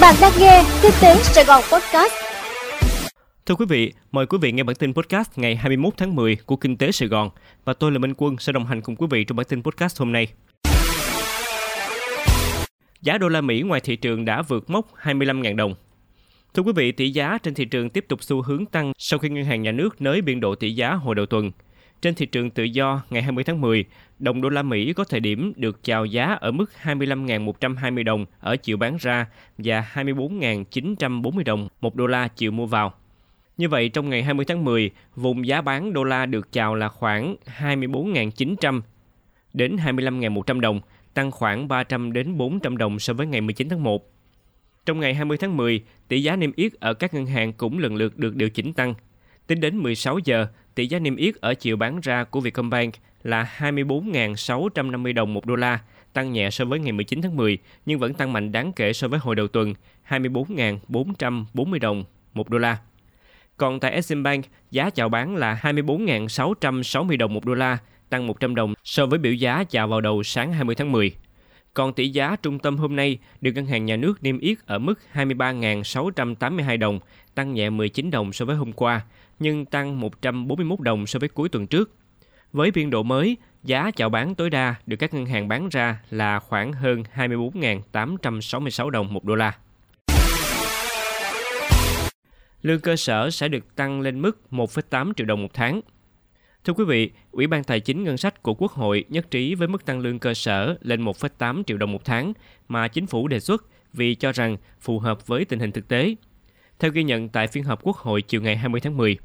Bạn đang nghe Kinh tế Sài Gòn Podcast. Thưa quý vị, mời quý vị nghe bản tin podcast ngày 21 tháng 10 của Kinh tế Sài Gòn và tôi là Minh Quân sẽ đồng hành cùng quý vị trong bản tin podcast hôm nay. Giá đô la Mỹ ngoài thị trường đã vượt mốc 25.000 đồng. Thưa quý vị, tỷ giá trên thị trường tiếp tục xu hướng tăng sau khi ngân hàng nhà nước nới biên độ tỷ giá hồi đầu tuần. Trên thị trường tự do ngày 20 tháng 10, đồng đô la Mỹ có thời điểm được chào giá ở mức 25.120 đồng ở chiều bán ra và 24.940 đồng một đô la chiều mua vào. Như vậy, trong ngày 20 tháng 10, vùng giá bán đô la được chào là khoảng 24.900 đến 25.100 đồng, tăng khoảng 300 đến 400 đồng so với ngày 19 tháng 1. Trong ngày 20 tháng 10, tỷ giá niêm yết ở các ngân hàng cũng lần lượt được điều chỉnh tăng. Tính đến 16 giờ, tỷ giá niêm yết ở chiều bán ra của Vietcombank là 24.650 đồng một đô la, tăng nhẹ so với ngày 19 tháng 10 nhưng vẫn tăng mạnh đáng kể so với hồi đầu tuần, 24.440 đồng một đô la. Còn tại Eximbank, giá chào bán là 24.660 đồng một đô la, tăng 100 đồng so với biểu giá chào vào đầu sáng 20 tháng 10. Còn tỷ giá trung tâm hôm nay được ngân hàng nhà nước niêm yết ở mức 23.682 đồng, tăng nhẹ 19 đồng so với hôm qua, nhưng tăng 141 đồng so với cuối tuần trước. Với biên độ mới, giá chào bán tối đa được các ngân hàng bán ra là khoảng hơn 24.866 đồng một đô la. Lương cơ sở sẽ được tăng lên mức 1,8 triệu đồng một tháng. Thưa quý vị, Ủy ban Tài chính Ngân sách của Quốc hội nhất trí với mức tăng lương cơ sở lên 1,8 triệu đồng một tháng mà chính phủ đề xuất vì cho rằng phù hợp với tình hình thực tế. Theo ghi nhận tại phiên họp Quốc hội chiều ngày 20 tháng 10.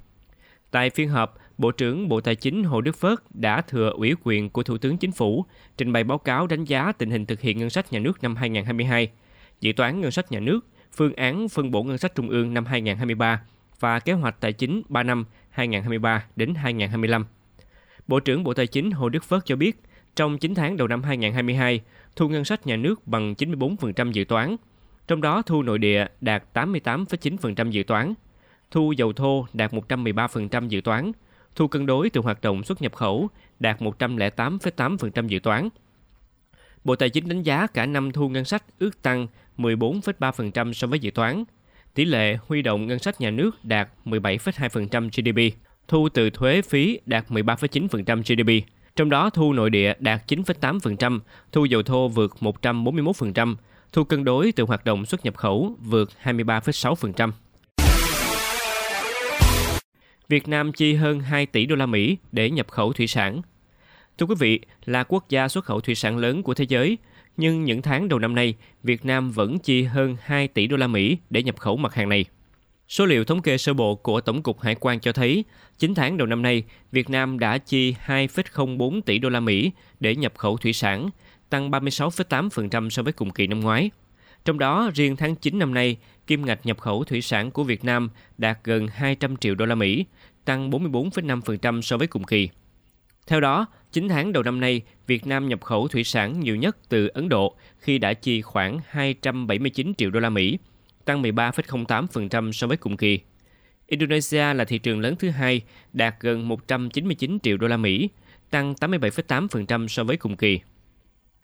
Tại phiên họp, Bộ trưởng Bộ Tài chính Hồ Đức Phước đã thừa ủy quyền của Thủ tướng Chính phủ trình bày báo cáo đánh giá tình hình thực hiện ngân sách nhà nước năm 2022, dự toán ngân sách nhà nước, phương án phân bổ ngân sách trung ương năm 2023 và kế hoạch tài chính 3 năm 2023 đến 2025. Bộ trưởng Bộ Tài chính Hồ Đức Phước cho biết, trong 9 tháng đầu năm 2022, thu ngân sách nhà nước bằng 94% dự toán, trong đó thu nội địa đạt 88,9% dự toán, thu dầu thô đạt 113% dự toán, thu cân đối từ hoạt động xuất nhập khẩu đạt 108,8% dự toán. Bộ Tài chính đánh giá cả năm thu ngân sách ước tăng 14,3% so với dự toán. Tỷ lệ huy động ngân sách nhà nước đạt 17,2% GDP, thu từ thuế phí đạt 13,9% GDP. Trong đó thu nội địa đạt 9,8%, thu dầu thô vượt 141%, thu cân đối từ hoạt động xuất nhập khẩu vượt 23,6%. Việt Nam chi hơn 2 tỷ đô la Mỹ để nhập khẩu thủy sản. Thưa quý vị, là quốc gia xuất khẩu thủy sản lớn của thế giới, nhưng những tháng đầu năm nay, Việt Nam vẫn chi hơn 2 tỷ đô la Mỹ để nhập khẩu mặt hàng này. Số liệu thống kê sơ bộ của Tổng cục Hải quan cho thấy, 9 tháng đầu năm nay, Việt Nam đã chi 2,04 tỷ đô la Mỹ để nhập khẩu thủy sản, tăng 36,8% so với cùng kỳ năm ngoái. Trong đó, riêng tháng 9 năm nay, kim ngạch nhập khẩu thủy sản của Việt Nam đạt gần 200 triệu đô la Mỹ, tăng 44,5% so với cùng kỳ. Theo đó, 9 tháng đầu năm nay, Việt Nam nhập khẩu thủy sản nhiều nhất từ Ấn Độ khi đã chi khoảng 279 triệu đô la Mỹ, tăng 13,08% so với cùng kỳ. Indonesia là thị trường lớn thứ hai, đạt gần 199 triệu đô la Mỹ, tăng 87,8% so với cùng kỳ.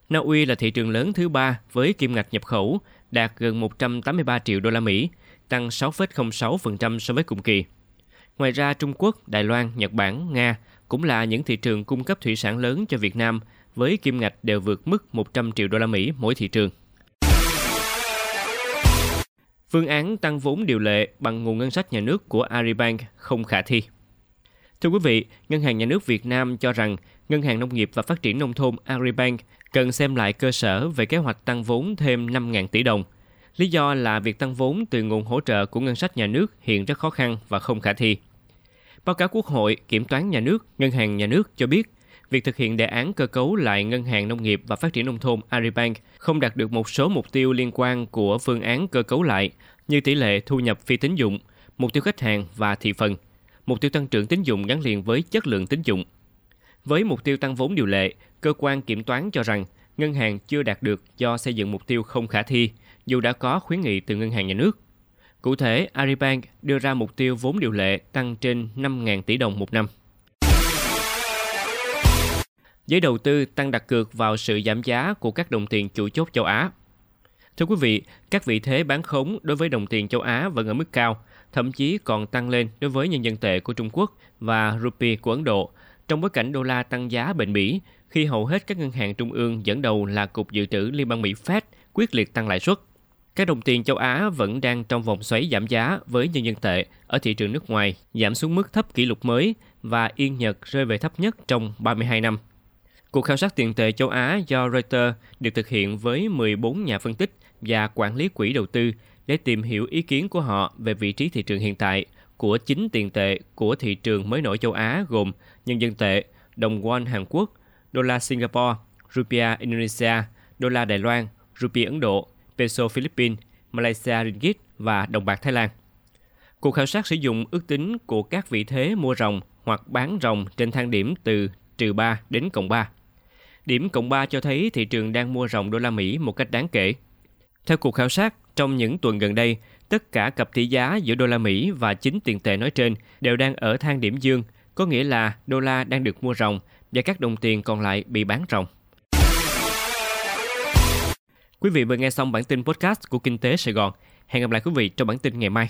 Na Uy là thị trường lớn thứ ba với kim ngạch nhập khẩu đạt gần 183 triệu đô la Mỹ, tăng 6,06% so với cùng kỳ. Ngoài ra, Trung Quốc, Đài Loan, Nhật Bản, Nga cũng là những thị trường cung cấp thủy sản lớn cho Việt Nam với kim ngạch đều vượt mức 100 triệu đô la Mỹ mỗi thị trường. Phương án tăng vốn điều lệ bằng nguồn ngân sách nhà nước của Agribank không khả thi. Thưa quý vị, Ngân hàng Nhà nước Việt Nam cho rằng Ngân hàng Nông nghiệp và Phát triển Nông thôn Agribank cần xem lại cơ sở về kế hoạch tăng vốn thêm 5.000 tỷ đồng. Lý do là việc tăng vốn từ nguồn hỗ trợ của ngân sách nhà nước hiện rất khó khăn và không khả thi. Báo cáo Quốc hội, Kiểm toán Nhà nước, Ngân hàng Nhà nước cho biết, việc thực hiện đề án cơ cấu lại Ngân hàng Nông nghiệp và Phát triển Nông thôn Agribank không đạt được một số mục tiêu liên quan của phương án cơ cấu lại như tỷ lệ thu nhập phi tín dụng, mục tiêu khách hàng và thị phần, mục tiêu tăng trưởng tín dụng gắn liền với chất lượng tín dụng. Với mục tiêu tăng vốn điều lệ, cơ quan kiểm toán cho rằng ngân hàng chưa đạt được do xây dựng mục tiêu không khả thi, dù đã có khuyến nghị từ ngân hàng nhà nước. Cụ thể, Aribank đưa ra mục tiêu vốn điều lệ tăng trên 5.000 tỷ đồng một năm. Giới đầu tư tăng đặt cược vào sự giảm giá của các đồng tiền chủ chốt châu Á. Thưa quý vị, các vị thế bán khống đối với đồng tiền châu Á vẫn ở mức cao, thậm chí còn tăng lên đối với nhân dân tệ của Trung Quốc và rupee của Ấn Độ, trong bối cảnh đô la tăng giá bền bỉ khi hầu hết các ngân hàng trung ương dẫn đầu là Cục Dự trữ Liên bang Mỹ Fed quyết liệt tăng lãi suất. Các đồng tiền châu Á vẫn đang trong vòng xoáy giảm giá với nhân dân tệ ở thị trường nước ngoài giảm xuống mức thấp kỷ lục mới và yên Nhật rơi về thấp nhất trong 32 năm. Cuộc khảo sát tiền tệ châu Á do Reuters được thực hiện với 14 nhà phân tích và quản lý quỹ đầu tư để tìm hiểu ý kiến của họ về vị trí thị trường hiện tại của chính tiền tệ của thị trường mới nổi châu Á gồm nhân dân tệ, đồng won Hàn Quốc, đô la Singapore, rupiah Indonesia, đô la Đài Loan, rupiah Ấn Độ, peso Philippines, Malaysia ringgit và đồng bạc Thái Lan. Cuộc khảo sát sử dụng ước tính của các vị thế mua ròng hoặc bán ròng trên thang điểm từ trừ 3 đến cộng 3. Điểm cộng 3 cho thấy thị trường đang mua ròng đô la Mỹ một cách đáng kể. Theo cuộc khảo sát, trong những tuần gần đây, tất cả cặp tỷ giá giữa đô la Mỹ và chính tiền tệ nói trên đều đang ở thang điểm dương, có nghĩa là đô la đang được mua ròng và các đồng tiền còn lại bị bán ròng. Quý vị vừa nghe xong bản tin podcast của Kinh tế Sài Gòn. Hẹn gặp lại quý vị trong bản tin ngày mai.